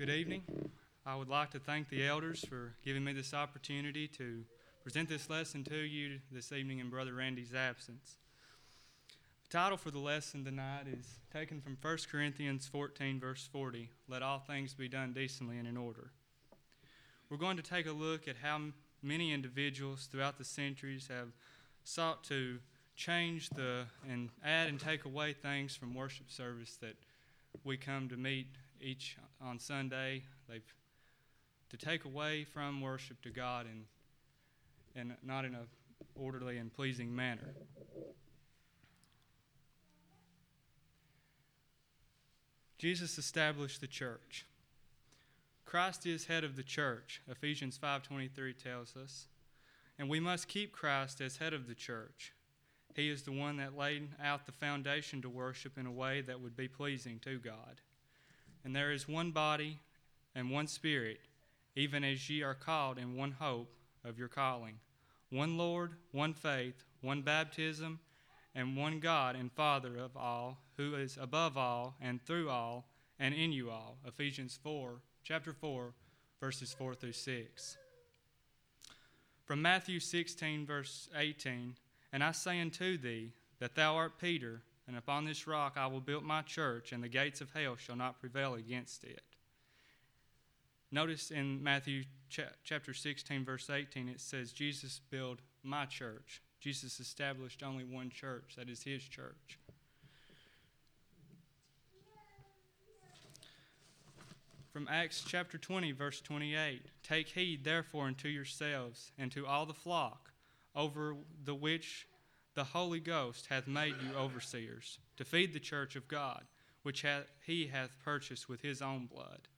Good evening. I would like to thank the elders for giving me this opportunity to present this lesson to you this evening in Brother Randy's absence. The title for the lesson tonight is taken from 1 Corinthians 14, verse 40 Let all things be done decently and in order. We're going to take a look at how many individuals throughout the centuries have sought to change the and add and take away things from worship service that we come to meet each on Sunday. They've to take away from worship to God and and not in a orderly and pleasing manner. Jesus established the church. Christ is head of the church, Ephesians 5:23 tells us, and we must keep Christ as head of the church. He is the one that laid out the foundation to worship in a way that would be pleasing to God. And there is one body and one spirit, even as ye are called in one hope of your calling. One Lord, one faith, one baptism, and one God and Father of all, who is above all and through all and in you all. Ephesians 4, chapter 4, verses 4 through 6. From Matthew 16, verse 18, And I say unto thee that thou art Peter, and upon this rock I will build my church, and the gates of hell shall not prevail against it. Notice in Matthew chapter 16, verse 18, it says, Jesus built my church. Jesus established only one church, that is his church. From Acts chapter 20, verse 28 Take heed therefore unto yourselves and to all the flock over the which the Holy Ghost hath made you overseers, to feed the church of God, which hath, he hath purchased with his own blood.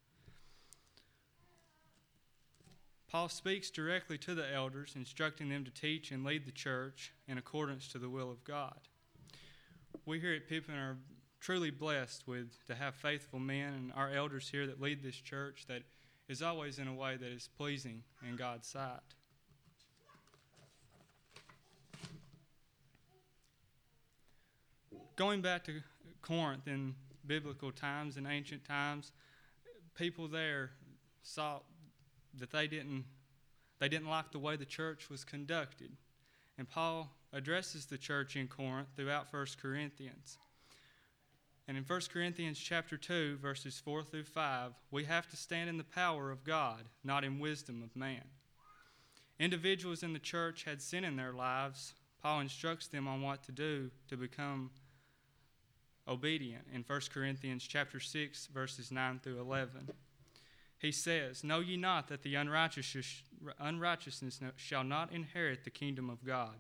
Paul speaks directly to the elders, instructing them to teach and lead the church in accordance to the will of God. We here at Pippin are truly blessed with to have faithful men and our elders here that lead this church that is always in a way that is pleasing in God's sight. Going back to Corinth in biblical times and ancient times, people there saw that they didn't they didn't like the way the church was conducted. And Paul addresses the church in Corinth throughout 1 Corinthians. And in 1 Corinthians chapter 2 verses 4 through 5, we have to stand in the power of God, not in wisdom of man. Individuals in the church had sin in their lives. Paul instructs them on what to do to become obedient in 1 Corinthians chapter 6 verses 9 through 11 he says, Know ye not that the unrighteousness shall not inherit the kingdom of God?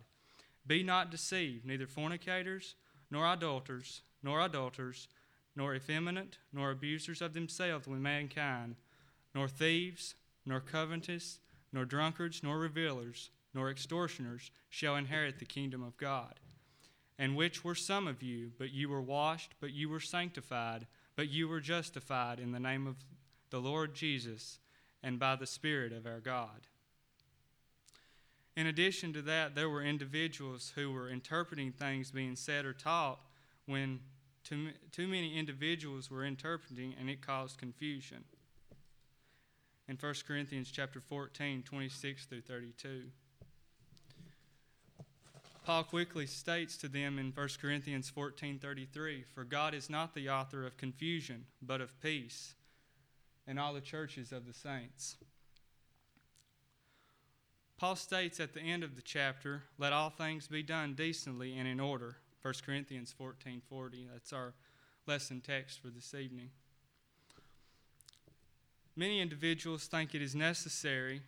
Be not deceived, neither fornicators, nor idolaters, nor adulterers, nor effeminate, nor abusers of themselves with mankind, nor thieves, nor covetous, nor drunkards, nor revilers, nor extortioners shall inherit the kingdom of God. And which were some of you, but you were washed, but you were sanctified, but you were justified in the name of the Lord Jesus, and by the Spirit of our God. In addition to that, there were individuals who were interpreting things being said or taught when too, too many individuals were interpreting and it caused confusion. In 1 Corinthians chapter 14, 26 through 32. Paul quickly states to them in 1 Corinthians 14:33, "For God is not the author of confusion, but of peace, and all the churches of the saints. Paul states at the end of the chapter, let all things be done decently and in order. 1 Corinthians 14:40. That's our lesson text for this evening. Many individuals think it is necessary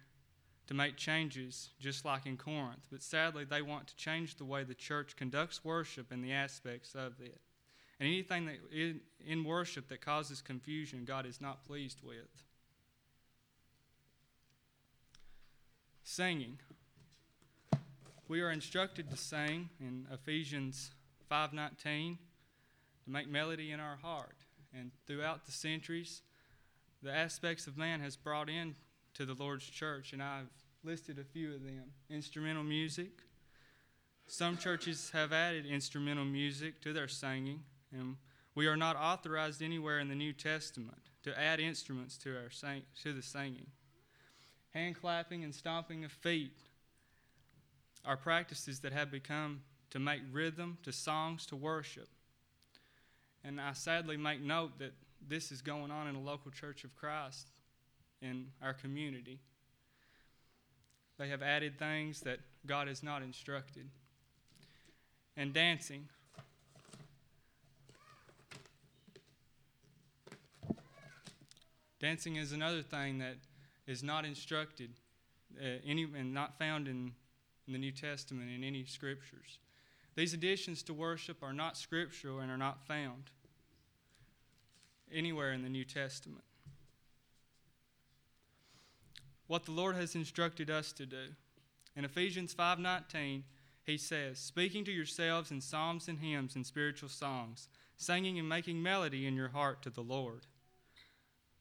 to make changes just like in Corinth, but sadly they want to change the way the church conducts worship and the aspects of it. And anything that in, in worship that causes confusion, God is not pleased with. Singing. We are instructed to sing in Ephesians 5:19 to make melody in our heart. And throughout the centuries, the aspects of man has brought in to the Lord's church, and I've listed a few of them. Instrumental music. Some churches have added instrumental music to their singing. And we are not authorized anywhere in the New Testament to add instruments to our sing, to the singing. Hand clapping and stomping of feet are practices that have become to make rhythm to songs to worship. And I sadly make note that this is going on in a local church of Christ in our community. They have added things that God has not instructed. And dancing. Dancing is another thing that is not instructed uh, any, and not found in, in the New Testament in any scriptures. These additions to worship are not scriptural and are not found anywhere in the New Testament. What the Lord has instructed us to do. In Ephesians 5:19, he says, "Speaking to yourselves in psalms and hymns and spiritual songs, singing and making melody in your heart to the Lord."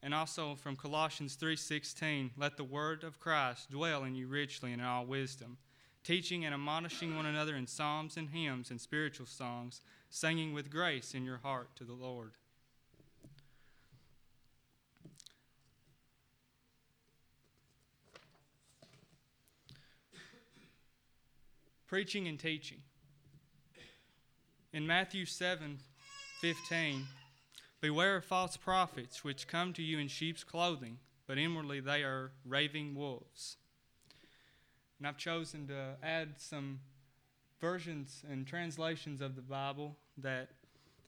And also from Colossians 3:16, "Let the word of Christ dwell in you richly in all wisdom." teaching and admonishing one another in psalms and hymns and spiritual songs, singing with grace in your heart to the Lord. Preaching and teaching. In Matthew 7 15, Beware of false prophets which come to you in sheep's clothing, but inwardly they are raving wolves. And I've chosen to add some versions and translations of the Bible that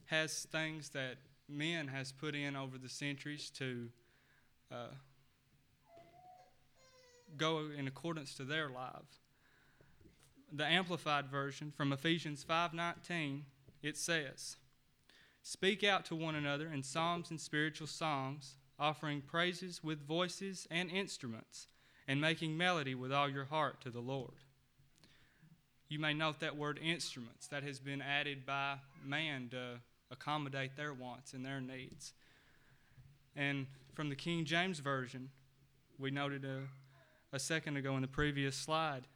has things that men has put in over the centuries to uh, go in accordance to their life. The amplified version from Ephesians 5:19 it says, "Speak out to one another in psalms and spiritual songs, offering praises with voices and instruments." and making melody with all your heart to the Lord. You may note that word instruments that has been added by man to accommodate their wants and their needs. And from the King James Version, we noted a, a second ago in the previous slide,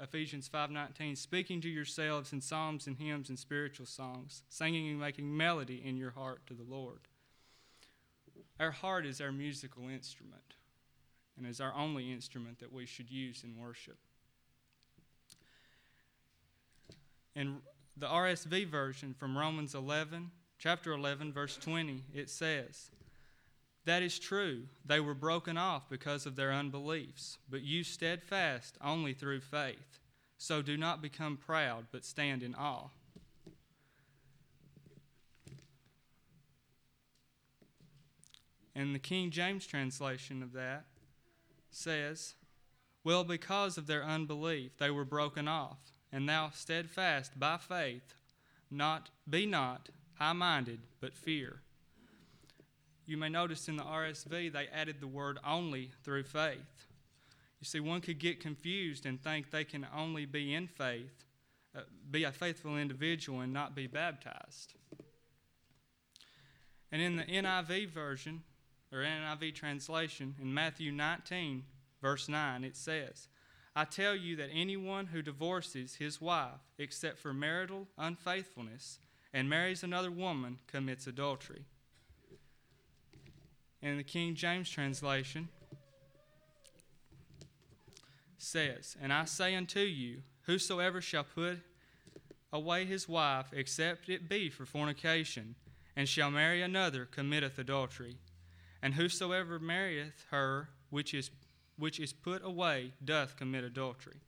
Ephesians 5:19, speaking to yourselves in psalms and hymns and spiritual songs, singing and making melody in your heart to the Lord. Our heart is our musical instrument and is our only instrument that we should use in worship. In the RSV version from Romans 11, chapter 11, verse 20, it says, That is true. They were broken off because of their unbeliefs, but you steadfast only through faith. So do not become proud, but stand in awe. And the King James translation of that, says, Well, because of their unbelief, they were broken off, and thou steadfast by faith, not be not high minded, but fear. You may notice in the RSV they added the word only through faith. You see, one could get confused and think they can only be in faith, uh, be a faithful individual, and not be baptized. And in the NIV version, or NIV translation, in Matthew 19, verse 9, it says, I tell you that anyone who divorces his wife, except for marital unfaithfulness, and marries another woman, commits adultery. In the King James translation, says, And I say unto you, whosoever shall put away his wife, except it be for fornication, and shall marry another, committeth adultery. And whosoever marrieth her which is, which is put away doth commit adultery.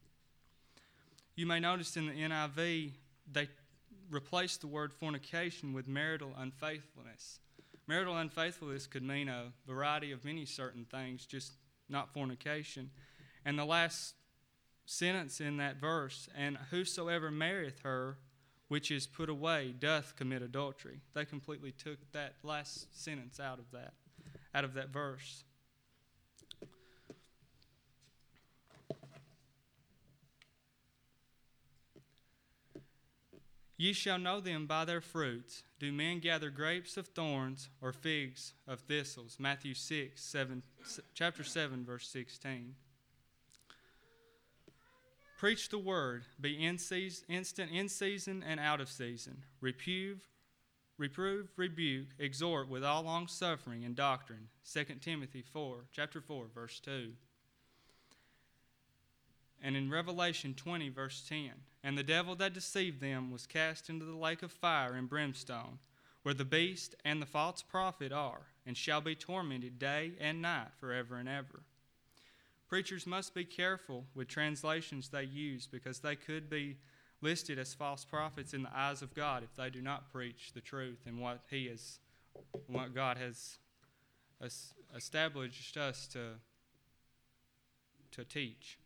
You may notice in the NIV, they replace the word fornication with marital unfaithfulness. Marital unfaithfulness could mean a variety of many certain things, just not fornication. And the last sentence in that verse, and whosoever marrieth her, which is put away, doth commit adultery. They completely took that last sentence out of that out of that verse. Ye shall know them by their fruits. Do men gather grapes of thorns or figs of thistles? Matthew 6, 7, chapter 7, verse 16. Preach the word, be in season, instant in season and out of season. Reprove, reprove, rebuke, exhort with all long suffering and doctrine. 2 Timothy 4, chapter 4, verse 2. And in Revelation 20, verse 10, and the devil that deceived them was cast into the lake of fire and brimstone, where the beast and the false prophet are, and shall be tormented day and night forever and ever. Preachers must be careful with translations they use because they could be listed as false prophets in the eyes of God if they do not preach the truth and what He is, what God has established us to, to teach.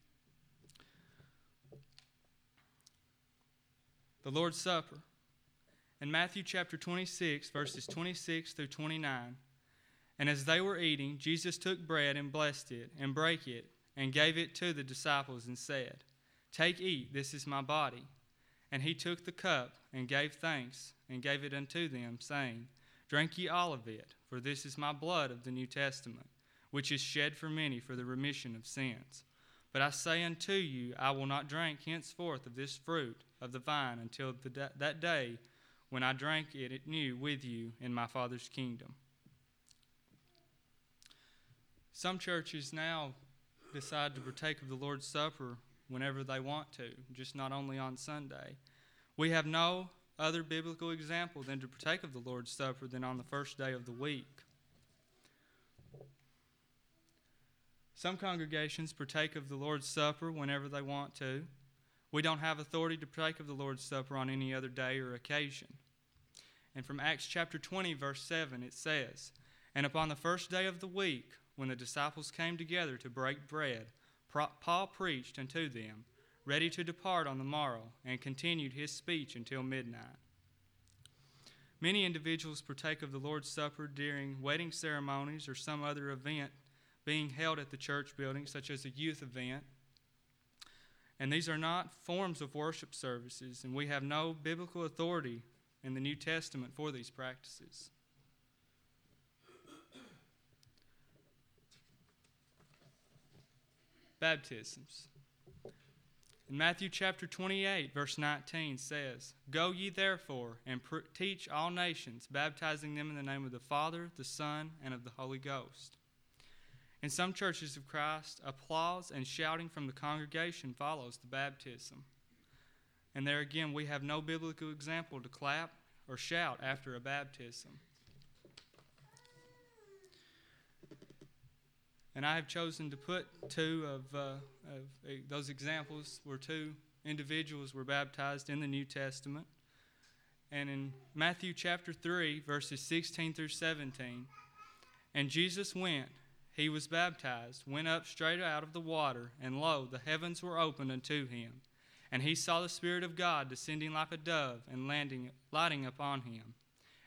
The Lord's Supper. In Matthew chapter 26, verses 26 through 29, and as they were eating, Jesus took bread and blessed it, and brake it, and gave it to the disciples, and said, Take, eat, this is my body. And he took the cup and gave thanks and gave it unto them, saying, Drink ye all of it, for this is my blood of the New Testament, which is shed for many for the remission of sins. But I say unto you, I will not drink henceforth of this fruit of the vine until the, that day when I drank it new with you in my Father's kingdom. Some churches now decide to partake of the Lord's Supper whenever they want to, just not only on Sunday. We have no other biblical example than to partake of the Lord's Supper than on the first day of the week. Some congregations partake of the Lord's Supper whenever they want to. We don't have authority to partake of the Lord's Supper on any other day or occasion. And from Acts chapter 20, verse 7, it says, And upon the first day of the week, when the disciples came together to break bread, Paul preached unto them, ready to depart on the morrow, and continued his speech until midnight. Many individuals partake of the Lord's Supper during wedding ceremonies or some other event being held at the church building, such as a youth event. And these are not forms of worship services, and we have no biblical authority in the New Testament for these practices. baptisms. In Matthew chapter 28, verse 19 says, Go ye therefore and teach all nations, baptizing them in the name of the Father, the Son, and of the Holy Ghost. In some churches of Christ, applause and shouting from the congregation follows the baptism. And there again, we have no biblical example to clap or shout after a baptism. And I have chosen to put two of, uh, of uh, those examples where two individuals were baptized in the New Testament. And in Matthew chapter 3, verses 16 through 17, and Jesus went, he was baptized, went up straight out of the water, and lo, the heavens were opened unto him. And he saw the Spirit of God descending like a dove and landing, lighting upon him.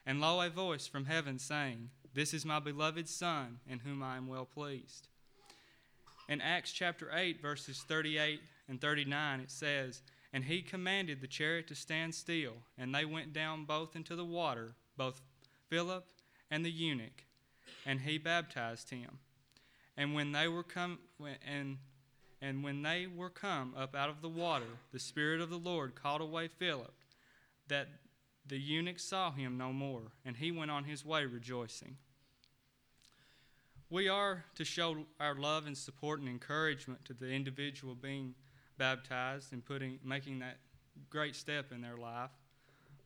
And lo, a voice from heaven saying, this is my beloved Son, in whom I am well pleased. In Acts chapter 8, verses 38 and 39, it says, And he commanded the chariot to stand still, and they went down both into the water, both Philip and the eunuch, and he baptized him. And when they were come, and and when they were come up out of the water, the Spirit of the Lord called away Philip, that the eunuch saw him no more, and he went on his way rejoicing. We are to show our love and support and encouragement to the individual being baptized and putting, making that great step in their life,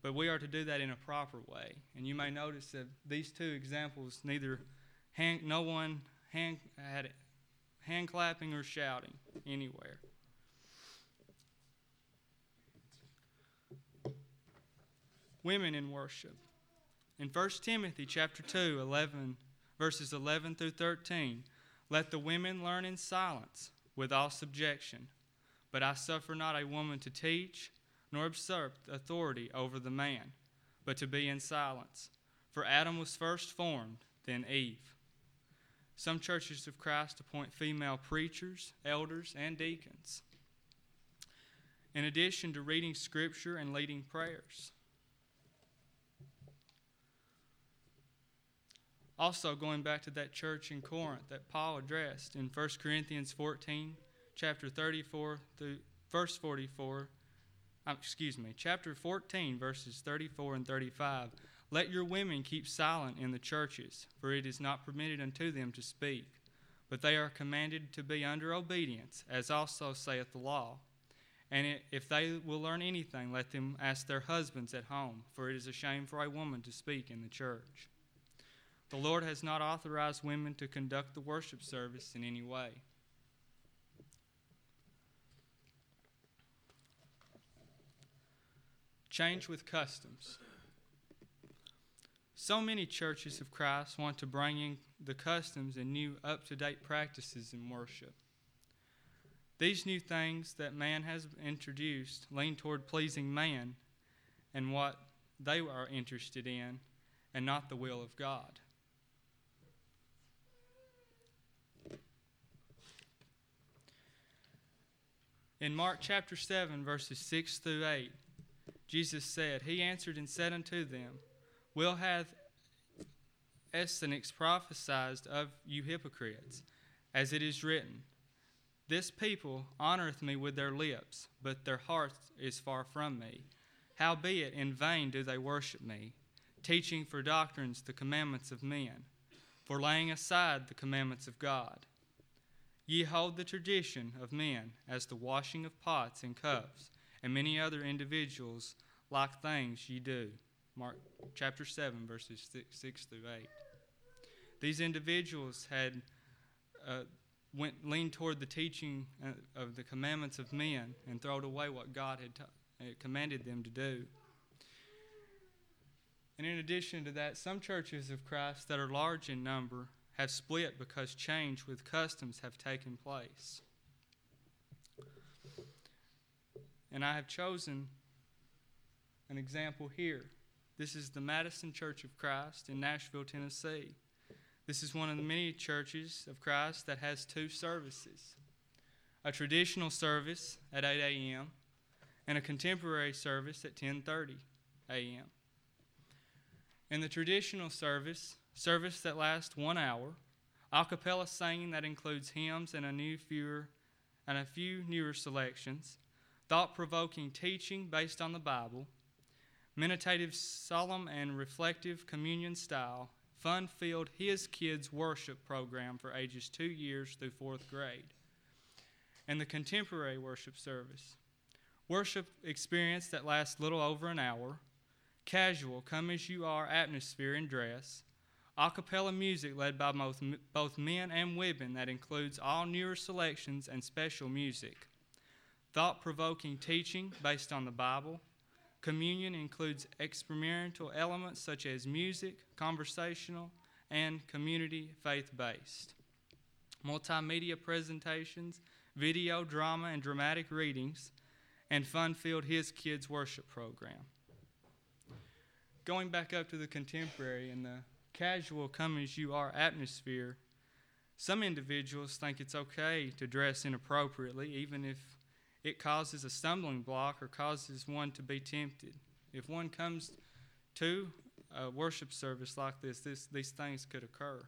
but we are to do that in a proper way. And you may notice that these two examples, neither hand, no one hand, had hand clapping or shouting anywhere. women in worship. In 1 Timothy chapter 2, 11, verses 11 through 13, let the women learn in silence with all subjection. But I suffer not a woman to teach, nor usurp authority over the man, but to be in silence. For Adam was first formed, then Eve. Some churches of Christ appoint female preachers, elders, and deacons, in addition to reading scripture and leading prayers. Also, going back to that church in Corinth that Paul addressed in 1 Corinthians 14, chapter 34 through verse 44, um, excuse me, chapter 14, verses 34 and 35. Let your women keep silent in the churches, for it is not permitted unto them to speak, but they are commanded to be under obedience, as also saith the law. And if they will learn anything, let them ask their husbands at home, for it is a shame for a woman to speak in the church. The Lord has not authorized women to conduct the worship service in any way. Change with customs. So many churches of Christ want to bring in the customs and new up to date practices in worship. These new things that man has introduced lean toward pleasing man and what they are interested in, and not the will of God. In Mark chapter 7, verses 6 through 8, Jesus said, He answered and said unto them, Will hath Esaias prophesied of you hypocrites, as it is written, This people honoreth me with their lips, but their heart is far from me. Howbeit in vain do they worship me, teaching for doctrines the commandments of men, for laying aside the commandments of God. Ye hold the tradition of men as the washing of pots and cups, and many other individuals like things ye do. Mark chapter 7, verses 6, 6 through 8. These individuals had uh, went leaned toward the teaching uh, of the commandments of men and thrown away what God had t- commanded them to do. And in addition to that, some churches of Christ that are large in number have split because change with customs have taken place. And I have chosen an example here. This is the Madison Church of Christ in Nashville, Tennessee. This is one of the many churches of Christ that has two services a traditional service at 8 a.m. and a contemporary service at 10:30 a.m. In the traditional service, service that lasts one hour, a cappella singing that includes hymns and a new fewer and a few newer selections, thought-provoking teaching based on the Bible, meditative, solemn, and reflective communion style, fun filled His Kids worship program for ages two years through fourth grade, and the contemporary worship service. Worship experience that lasts little over an hour, casual, come as you are atmosphere and dress, a cappella music led by both, both men and women that includes all newer selections and special music, thought provoking teaching based on the Bible Communion includes experimental elements such as music, conversational, and community faith based. Multimedia presentations, video, drama, and dramatic readings, and fun filled His Kids worship program. Going back up to the contemporary and the casual come as you are atmosphere, some individuals think it's okay to dress inappropriately, even if it causes a stumbling block or causes one to be tempted. If one comes to a worship service like this, this these things could occur.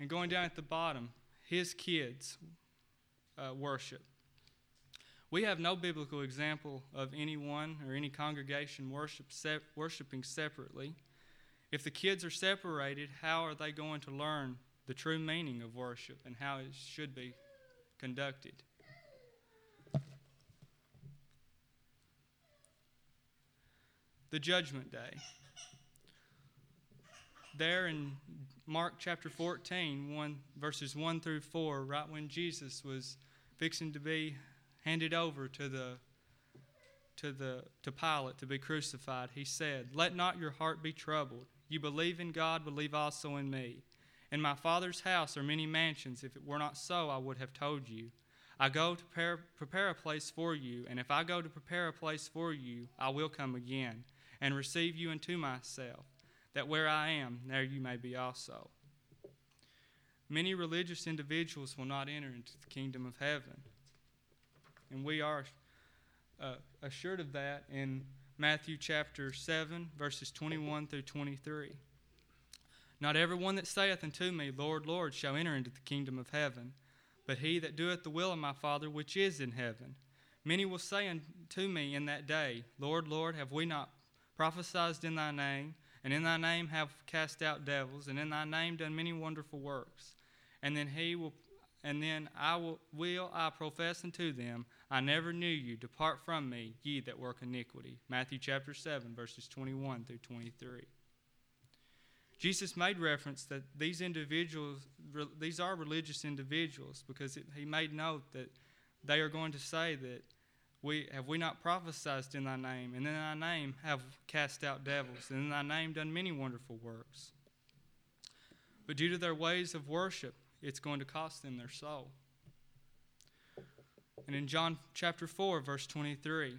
And going down at the bottom, his kids uh, worship. We have no biblical example of anyone or any congregation worship sep- worshiping separately. If the kids are separated, how are they going to learn the true meaning of worship and how it should be conducted? The judgment day. There in Mark chapter 14, one, verses 1 through 4, right when Jesus was fixing to be handed over to the to the to Pilate to be crucified, he said, "Let not your heart be troubled. You believe in God, believe also in me. In my Father's house are many mansions. If it were not so, I would have told you. I go to prepare, prepare a place for you, and if I go to prepare a place for you, I will come again and receive you into myself, that where I am, there you may be also. Many religious individuals will not enter into the kingdom of heaven. And we are uh, assured of that in Matthew chapter 7, verses 21 through 23. Not everyone that saith unto me, Lord, Lord, shall enter into the kingdom of heaven, but he that doeth the will of my Father which is in heaven. Many will say unto me in that day, Lord, Lord, have we not prophesied in thy name, and in thy name have cast out devils, and in thy name done many wonderful works. And then he will and then I will, will I profess unto them, I never knew you. Depart from me, ye that work iniquity. Matthew chapter 7, verses 21 through 23. Jesus made reference that these individuals, these are religious individuals, because it, he made note that they are going to say that we have we not prophesied in thy name, and in thy name have cast out devils, and in thy name done many wonderful works. But due to their ways of worship, it's going to cost them their soul. And in John chapter 4, verse 23,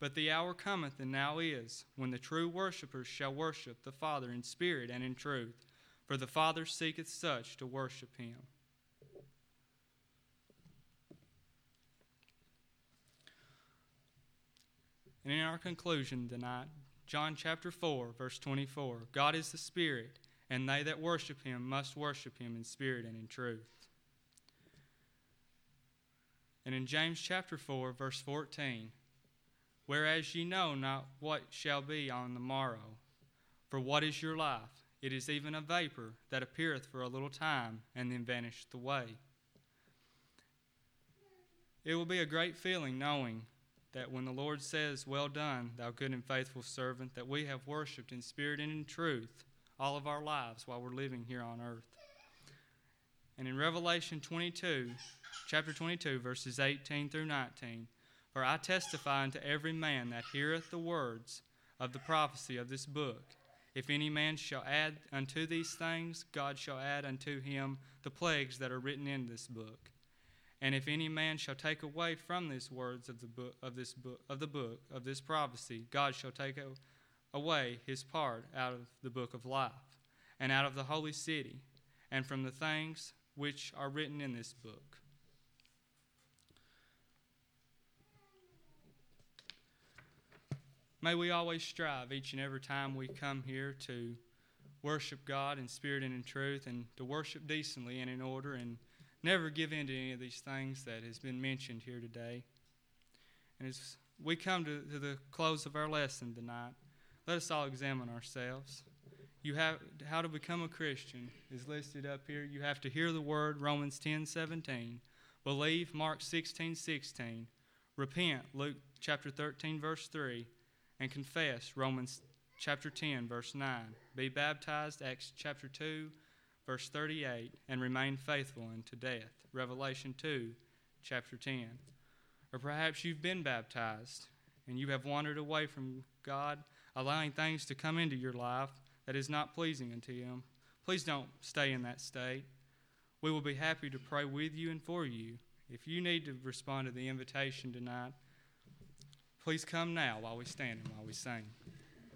but the hour cometh, and now is, when the true worshippers shall worship the Father in spirit and in truth, for the Father seeketh such to worship him. And in our conclusion tonight, John chapter 4, verse 24 God is the Spirit, and they that worship him must worship him in spirit and in truth. And in James chapter 4, verse 14, whereas ye know not what shall be on the morrow, for what is your life? It is even a vapor that appeareth for a little time and then vanisheth away. It will be a great feeling knowing that when the Lord says, Well done, thou good and faithful servant, that we have worshiped in spirit and in truth all of our lives while we're living here on earth. And in Revelation 22, chapter 22, verses 18 through 19, For I testify unto every man that heareth the words of the prophecy of this book. If any man shall add unto these things, God shall add unto him the plagues that are written in this book. And if any man shall take away from these words of the book of this book of the book of this prophecy, God shall take away his part out of the book of life, and out of the holy city, and from the things which are written in this book. May we always strive each and every time we come here to worship God in spirit and in truth, and to worship decently and in order, and never give in to any of these things that has been mentioned here today. And as we come to, to the close of our lesson tonight, let us all examine ourselves. You have how to become a Christian is listed up here. You have to hear the word Romans 10 17, believe Mark 16 16, repent Luke chapter 13 verse 3, and confess Romans chapter 10 verse 9. Be baptized Acts chapter 2 verse 38 and remain faithful unto death. Revelation 2 chapter 10. Or perhaps you've been baptized and you have wandered away from God allowing things to come into your life that is not pleasing unto Him. Please don't stay in that state. We will be happy to pray with you and for you. If you need to respond to the invitation tonight, please come now while we stand and while we sing.